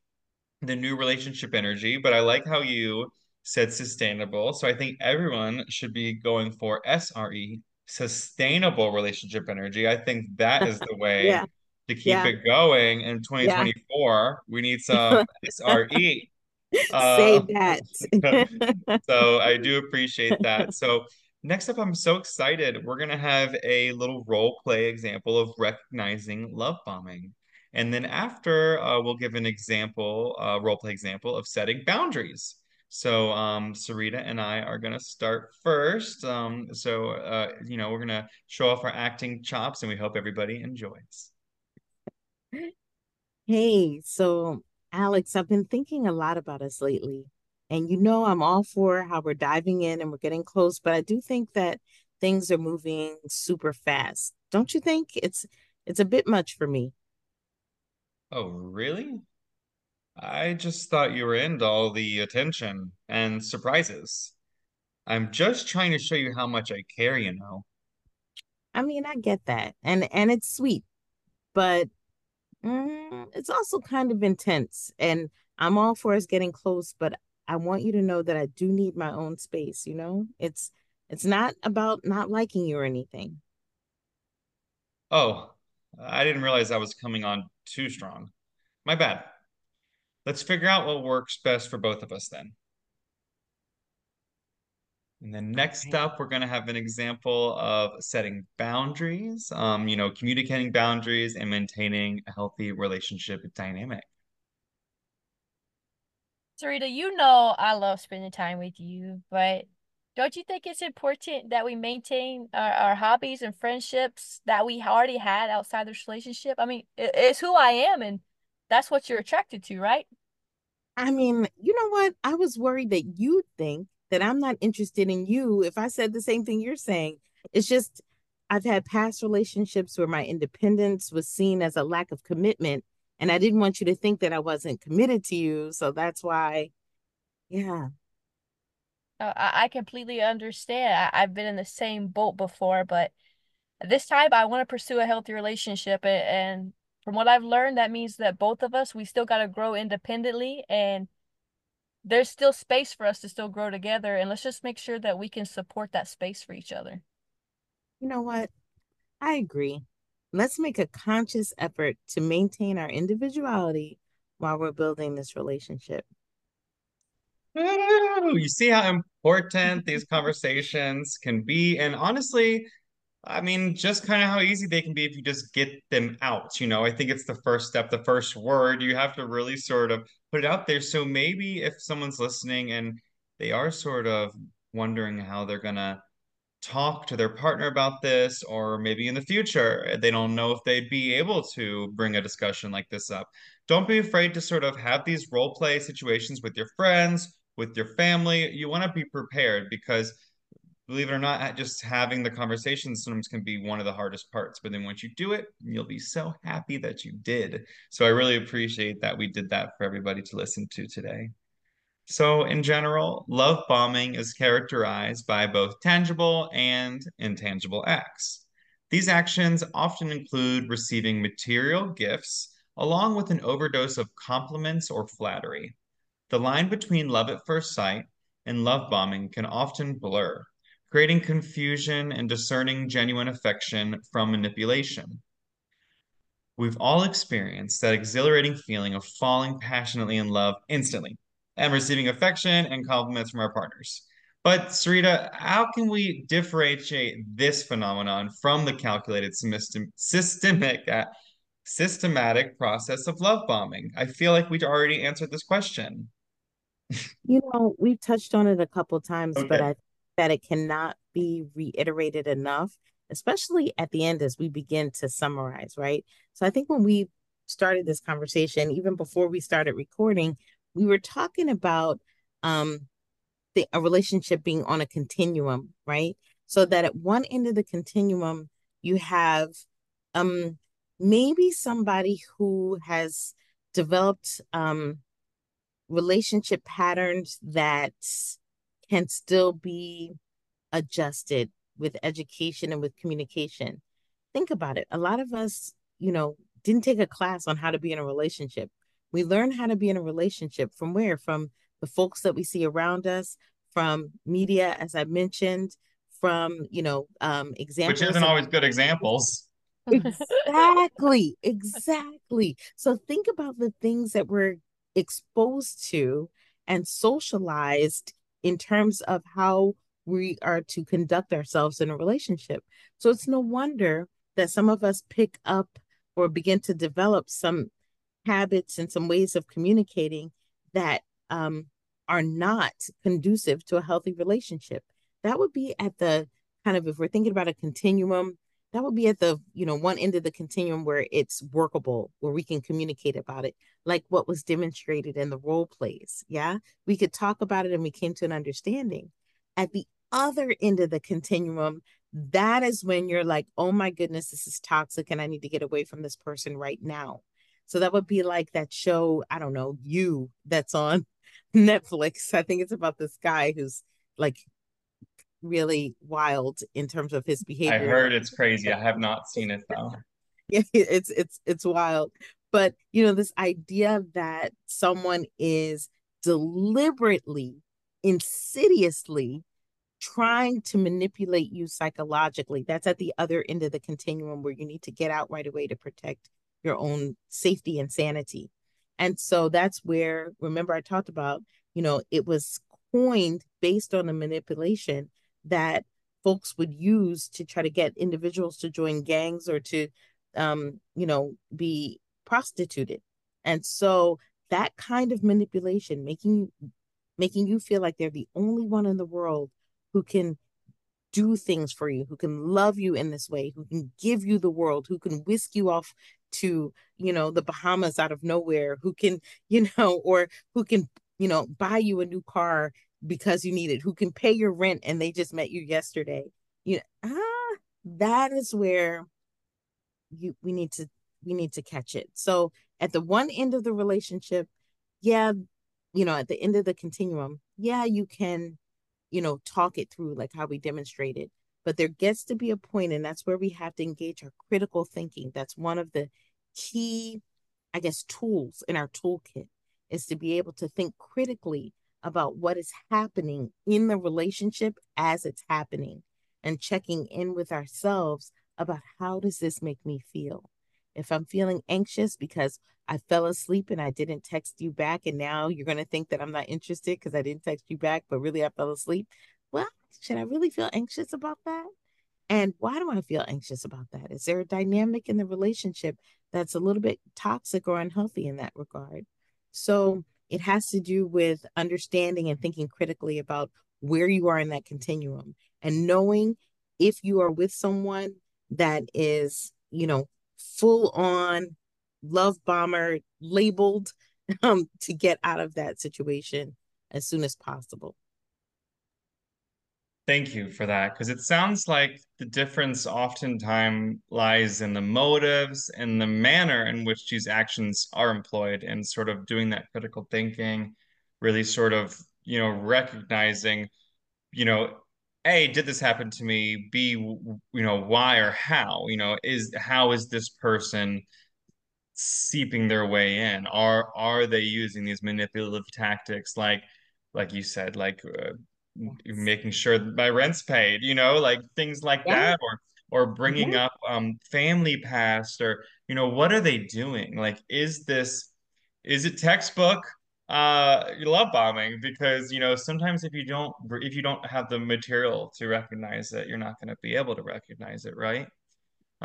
the new relationship energy, but I like how you said sustainable. So I think everyone should be going for SRE, sustainable relationship energy. I think that is the way yeah. to keep yeah. it going in 2024. Yeah. We need some SRE. Uh, Say that. so I do appreciate that. So next up, I'm so excited. We're going to have a little role play example of recognizing love bombing. And then after, uh, we'll give an example, uh, role play example of setting boundaries. So um, Syreeta and I are going to start first. Um, so, uh, you know, we're going to show off our acting chops and we hope everybody enjoys. Hey, so Alex, I've been thinking a lot about us lately. And you know, I'm all for how we're diving in and we're getting close, but I do think that things are moving super fast. Don't you think? It's it's a bit much for me. Oh, really? I just thought you were into all the attention and surprises. I'm just trying to show you how much I care, you know. I mean, I get that. And and it's sweet, but mm, it's also kind of intense. And I'm all for us getting close, but I want you to know that I do need my own space, you know? It's it's not about not liking you or anything. Oh, I didn't realize I was coming on too strong. My bad. Let's figure out what works best for both of us then. And then next okay. up, we're going to have an example of setting boundaries, um, you know, communicating boundaries and maintaining a healthy relationship dynamic. Syreeta, you know I love spending time with you, but don't you think it's important that we maintain our, our hobbies and friendships that we already had outside this relationship? I mean, it, it's who I am, and that's what you're attracted to, right? I mean, you know what? I was worried that you'd think that I'm not interested in you if I said the same thing you're saying. It's just I've had past relationships where my independence was seen as a lack of commitment, And I didn't want you to think that I wasn't committed to you. So that's why, yeah. Uh, I completely understand. I, I've been in the same boat before, but this time I want to pursue a healthy relationship. And from what I've learned, that means that both of us, we still got to grow independently and there's still space for us to still grow together. And let's just make sure that we can support that space for each other. You know what? I agree. Let's make a conscious effort to maintain our individuality while we're building this relationship. You see how important these conversations can be. And honestly, I mean, just kind of how easy they can be if you just get them out. You know, I think it's the first step, the first word. You have to really sort of put it out there. So maybe if someone's listening and they are sort of wondering how they're going to talk to their partner about this, or maybe in the future, eh, they don't know if they'd be able to bring a discussion like this up. Don't be afraid to sort of have these role play situations with your friends, with your family. You want to be prepared because believe it or not, just having the conversation sometimes can be one of the hardest parts. But then once you do it, you'll be so happy that you did. So I really appreciate that we did that for everybody to listen to today. So, in general, love bombing is characterized by both tangible and intangible acts. These actions often include receiving material gifts along with an overdose of compliments or flattery. The line between love at first sight and love bombing can often blur, creating confusion and discerning genuine affection from manipulation. We've all experienced that exhilarating feeling of falling passionately in love instantly and receiving affection and compliments from our partners. But Syreeta, how can we differentiate this phenomenon from the calculated systemic uh, systematic process of love bombing? I feel like we already answered this question. You know, we've touched on it a couple times, okay. but I that it cannot be reiterated enough, especially at the end as we begin to summarize, right? So I think when we started this conversation, even before we started recording, we were talking about um the a relationship being on a continuum, right? So that at one end of the continuum, you have um maybe somebody who has developed um relationship patterns that can still be adjusted with education and with communication. Think about it. A lot of us, you know, didn't take a class on how to be in a relationship. We learn how to be in a relationship from where? From the folks that we see around us, from media, as I mentioned, from, you know, um, examples. Which isn't always good examples. exactly. Exactly. So think about the things that we're exposed to and socialized in terms of how we are to conduct ourselves in a relationship. So it's no wonder that some of us pick up or begin to develop some habits and some ways of communicating that um, are not conducive to a healthy relationship. That would be at the kind of, if we're thinking about a continuum, that would be at the you know one end of the continuum where it's workable where we can communicate about it like what was demonstrated in the role plays yeah? We could talk about it and we came to an understanding. At the other end of the continuum that is when you're like oh my goodness this is toxic and i need to get away from this person right now. So that would be like that show i don't know you that's on netflix. I think it's about this guy who's like really wild in terms of his behavior. I heard it's crazy. I have not seen it though. yeah, it's it's it's wild. But you know, this idea that someone is deliberately, insidiously trying to manipulate you psychologically, that's at the other end of the continuum where you need to get out right away to protect your own safety and sanity. And so that's where, remember, I talked about, you know, it was coined based on a manipulation that folks would use to try to get individuals to join gangs or to um, you know be prostituted. And so that kind of manipulation making making you feel like they're the only one in the world who can do things for you who can love you in this way who can give you the world who can whisk you off to you know the bahamas out of nowhere who can you know or who can you know buy you a new car because you need it, who can pay your rent and they just met you yesterday. You know, ah, that is where you we need to we need to catch it. So at the one end of the relationship, yeah, you know, at the end of the continuum, yeah, you can, you know, talk it through like how we demonstrated. But there gets to be a point, and that's where we have to engage our critical thinking. That's one of the key, I guess, tools in our toolkit is to be able to think critically about what is happening in the relationship as it's happening and checking in with ourselves about how does this make me feel? If i'm feeling anxious because i fell asleep and i didn't text you back and now you're going to think that i'm not interested because i didn't text you back but really i fell asleep well should i really feel anxious about that? And why do i feel anxious about that? Is there a dynamic in the relationship that's a little bit toxic or unhealthy in that regard? So it has to do with understanding and thinking critically about where you are in that continuum and knowing if you are with someone that is, you know, full on love bomber labeled um, to get out of that situation as soon as possible. Thank you for that, because it sounds like the difference oftentimes lies in the motives and the manner in which these actions are employed and sort of doing that critical thinking, really sort of, you know, recognizing, you know, A, did this happen to me? B, you know, why or how? You know, is how is this person seeping their way in? Are are they using these manipulative tactics like like you said, like uh, making sure that my rent's paid, you know, like things like Yeah. that, or or bringing Yeah. up um family past, or you know, what are they doing? Like, is this is it textbook uh love bombing? Because you know, sometimes if you don't if you don't have the material to recognize it, you're not going to be able to recognize it, right?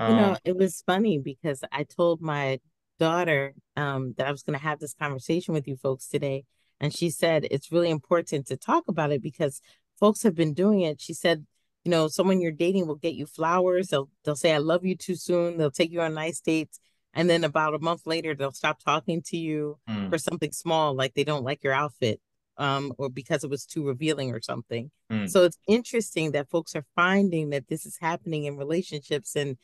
You know, Um, it was funny because I told my daughter um, that I was going to have this conversation with you folks today. And she said it's really important to talk about it because folks have been doing it. She said, you know, someone you're dating will get you flowers. They'll they'll say I love you too soon. They'll take you on nice dates. And then about a month later, they'll stop talking to you mm, for something small, like they don't like your outfit, um, or because it was too revealing or something. mm, So it's interesting that folks are finding that this is happening in relationships and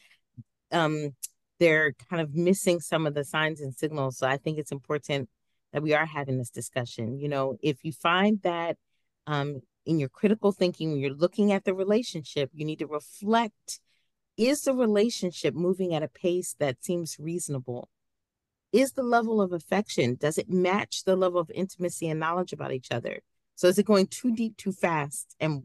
um, they're kind of missing some of the signs and signals. So I think it's important that we are having this discussion. You know, if you find that um, in your critical thinking, when you're looking at the relationship, you need to reflect is the relationship moving at a pace that seems reasonable? Is the level of affection, does it match the level of intimacy and knowledge about each other? So is it going too deep, too fast? And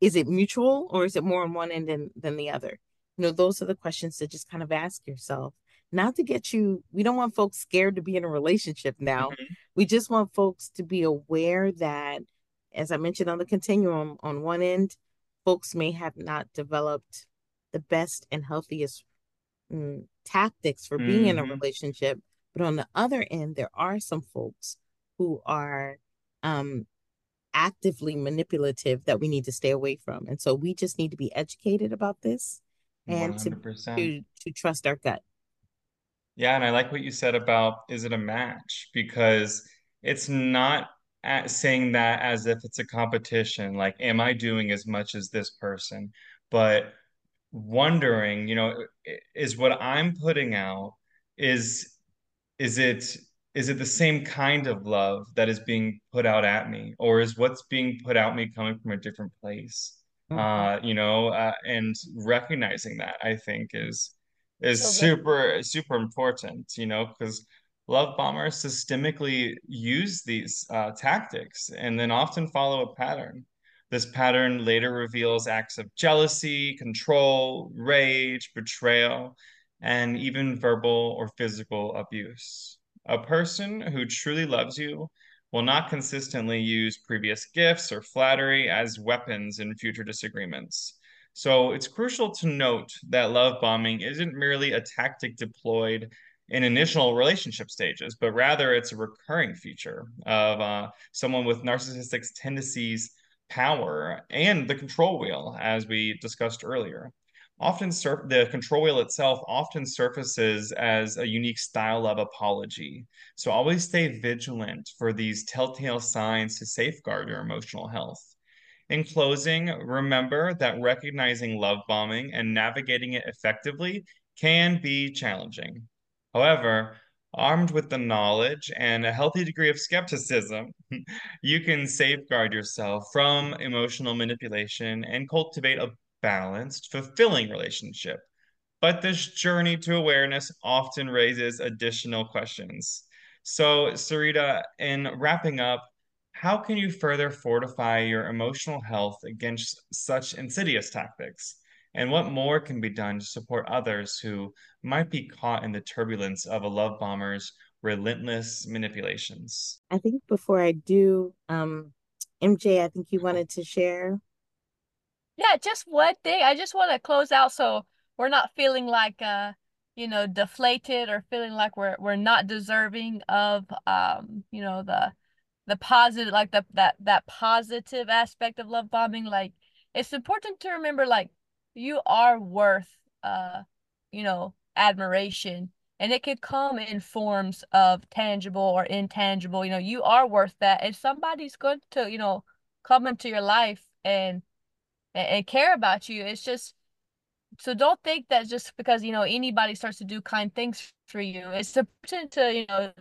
is it mutual or is it more on one end than, than the other? You know, those are the questions to just kind of ask yourself. Not to get you, we don't want folks scared to be in a relationship now. mhm, We just want folks to be aware that, as I mentioned on the continuum, on one end, folks may have not developed the best and healthiest mm, tactics for being in a mhm. relationship. But on the other end, there are some folks who are um, actively manipulative that we need to stay away from. And so we just need to be educated about this and to to to trust our gut. Yeah, and I like what you said about is it a match? Because it's not at saying that as if it's a competition, like, am I doing as much as this person? But wondering, you know, is what I'm putting out is is it is it the same kind of love that is being put out at me, or is what's being put out me coming from a different place? Mhm. Uh, you know, uh, and recognizing that I think is is the super super important, you know, because love bombers systemically use these uh, tactics and then often follow a pattern. This pattern later reveals acts of jealousy, control, rage, betrayal, and even verbal or physical abuse. A person who truly loves you will not consistently use previous gifts or flattery as weapons in future disagreements. So it's crucial to note that love bombing isn't merely a tactic deployed in initial relationship stages, but rather it's a recurring feature of uh, someone with narcissistic tendencies, power, and the control wheel, as we discussed earlier. Often, sur- the control wheel itself often surfaces as a unique style of apology. So always stay vigilant for these telltale signs to safeguard your emotional health. In closing, remember that recognizing love bombing and navigating it effectively can be challenging. However, Armed with the knowledge and a healthy degree of skepticism, you can safeguard yourself from emotional manipulation and cultivate a balanced, fulfilling relationship. But this journey to awareness often raises additional questions. So, Syreeta, in wrapping up, how can you further fortify your emotional health against such insidious tactics? And what more can be done to support others who might be caught in the turbulence of a love bomber's relentless manipulations? I think before I do, um, MJ, I think you wanted to share. Yeah, just one thing. I just want to close out so we're not feeling like uh you know deflated or feeling like we're we're not deserving of um you know the the positive like the that that positive aspect of love bombing like it's important to remember like you are worth uh you know admiration and it could come in forms of tangible or intangible you know you are worth that. And somebody's going to you know come into your life and and care about you it's just so don't think that just because you know anybody starts to do kind things for you it's important to you know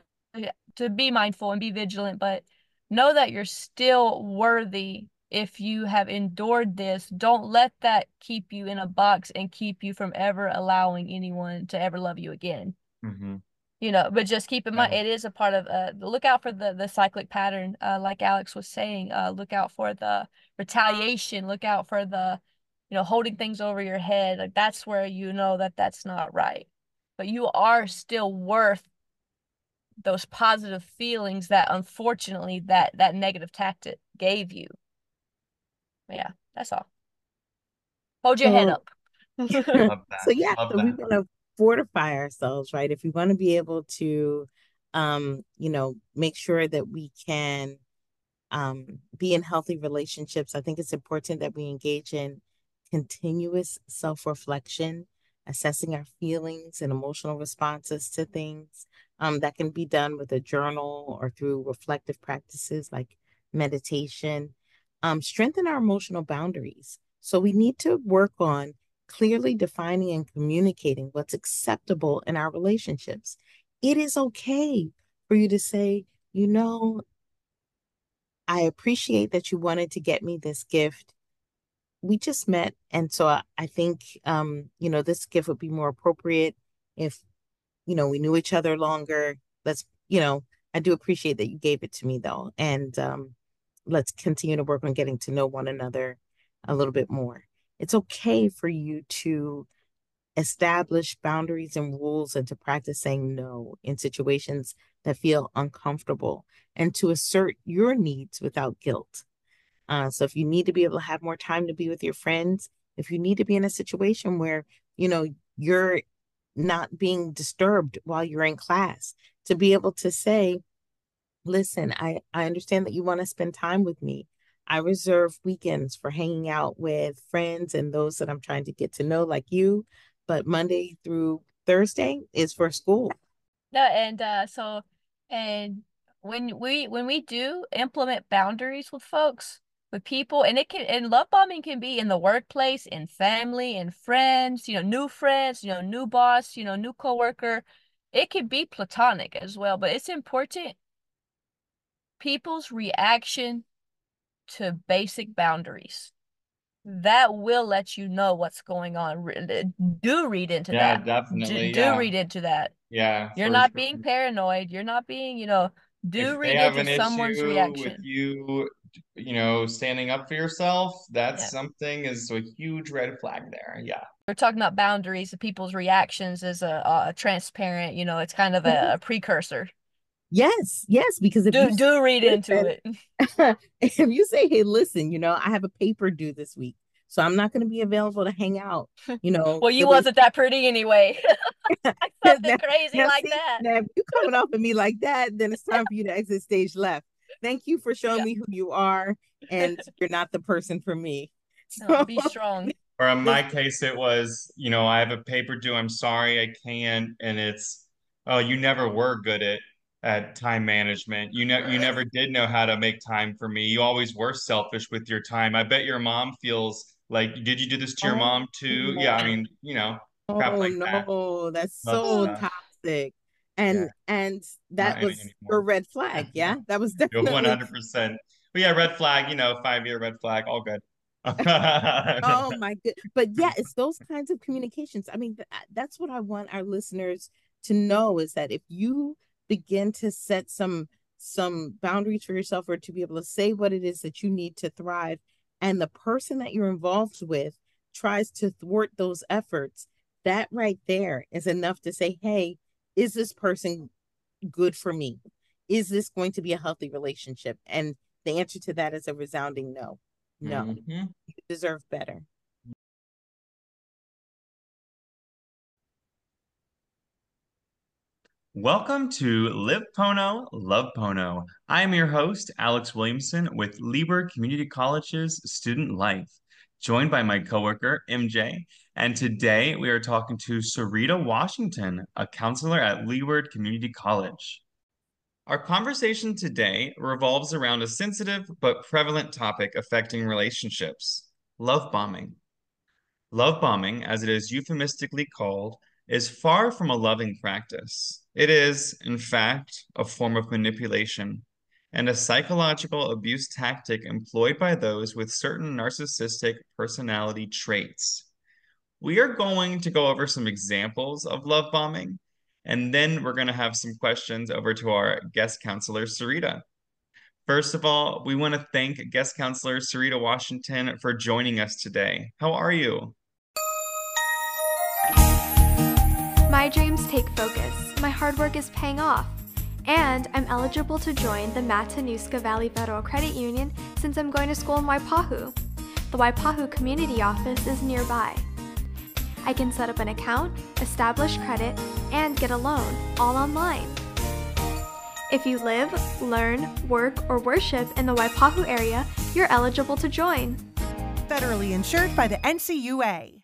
to be mindful and be vigilant but know that you're still worthy if you have endured this don't let that keep you in a box and keep you from ever allowing anyone to ever love you again mm-hmm. you know but just keep in mind it is a part of uh look out for the the cyclic pattern uh like alex was saying uh look out for the retaliation look out for the you know, holding things over your head, like that's where you know that that's not right. But you are still worth those positive feelings that unfortunately that that negative tactic gave you. Yeah, that's all. Hold your head up. so yeah, so that. we want to fortify ourselves, right? If we want to be able to um, you know, make sure that we can um be in healthy relationships, I think it's important that we engage in continuous self reflection, assessing our feelings and emotional responses to things. Um, that can be done with a journal or through reflective practices like meditation. Um, strengthen our emotional boundaries. So we need to work on clearly defining and communicating what's acceptable in our relationships. It is okay for you to say, you know, I appreciate that you wanted to get me this gift we just met and so I, I think um you know this gift would be more appropriate if you know we knew each other longer. Let's you know i do appreciate that you gave it to me though and um let's continue to work on getting to know one another a little bit more. It's okay for you to establish boundaries and rules and to practice saying no in situations that feel uncomfortable and to assert your needs without guilt. Uh, so if you need to be able to have more time to be with your friends, if you need to be in a situation where, you know, you're not being disturbed while you're in class, to be able to say, listen, I, I understand that you want to spend time with me. I reserve weekends for hanging out with friends and those that I'm trying to get to know, like you. But Monday through Thursday is for school. No, and uh, so, and when we when we do implement boundaries with folks, with people and it can and love bombing can be in the workplace in family in friends you know new friends you know new boss you know new coworker. It can be platonic as well but it's important people's reaction to basic boundaries. That will let you know what's going on. Eh, do read into yeah, that. definitely do, yeah. read into that. Yeah you're not sure. being paranoid. You're not being you know do if read into someone's reaction with you you know, standing up for yourself, that's yeah. something is a huge red flag there. Yeah. We're talking about boundaries, of people's reactions as a, a transparent, you know, it's kind of a, mm-hmm. a precursor. Yes, yes, because if do, you do read into it. if you say, hey, listen, you know, I have a paper due this week. So I'm not going to be available to hang out, you know. well, you wasn't that pretty anyway. Something crazy now, like see, that. Now, if you coming off of me like that, then it's time for you to exit stage left. Thank you for showing yeah. me who you are, and you're not the person for me. So, no, be strong. Or in my case, it was, you know, I have a paper due. I'm sorry, I can't. And it's, oh, you never were good at at time management. You know, you never did know how to make time for me. You always were selfish with your time. I bet your mom feels like, did you do this to your oh, mom too? No. Yeah, I mean, you know, oh like no, that. that's so toxic and Yeah. and that Not was a red flag. Yeah, that was definitely. one hundred percent. But yeah, red flag. You know, five year red flag. All good. Oh my good, but yeah, it's those kinds of communications. I mean, th- uh, that's what I want our listeners to know is that if you begin to set some some boundaries for yourself or to be able to say what it is that you need to thrive and the person that you're involved with tries to thwart those efforts that right there is enough to say hey is this person good for me is this going to be a healthy relationship and the answer to that is a resounding no no Mhm. you deserve better Welcome to Live Pono, Love Pono. I am your host, Alex Williamson, with Leeward Community College's Student Life, joined by my coworker, MJ. And today we are talking to Syreeta Washington, a counselor at Leeward Community College. Our conversation today revolves around a sensitive but prevalent topic affecting relationships love bombing. Love bombing, as it is euphemistically called, is far from a loving practice. It is, in fact, a form of manipulation and a psychological abuse tactic employed by those with certain narcissistic personality traits. We are going to go over some examples of love bombing, and then we're going to have some questions over to our guest counselor, Syreeta. First of all, we want to thank guest counselor Syreeta Washington for joining us today. How are you? My dreams take focus. My hard work is paying off. And I'm eligible to join the Matanuska Valley Federal Credit Union since I'm going to school in Waipahu. The Waipahu Community Office is nearby. I can set up an account, establish credit, and get a loan all online. If you live, learn, work, or worship in the Waipahu area, you're eligible to join. Federally insured by the NCUA.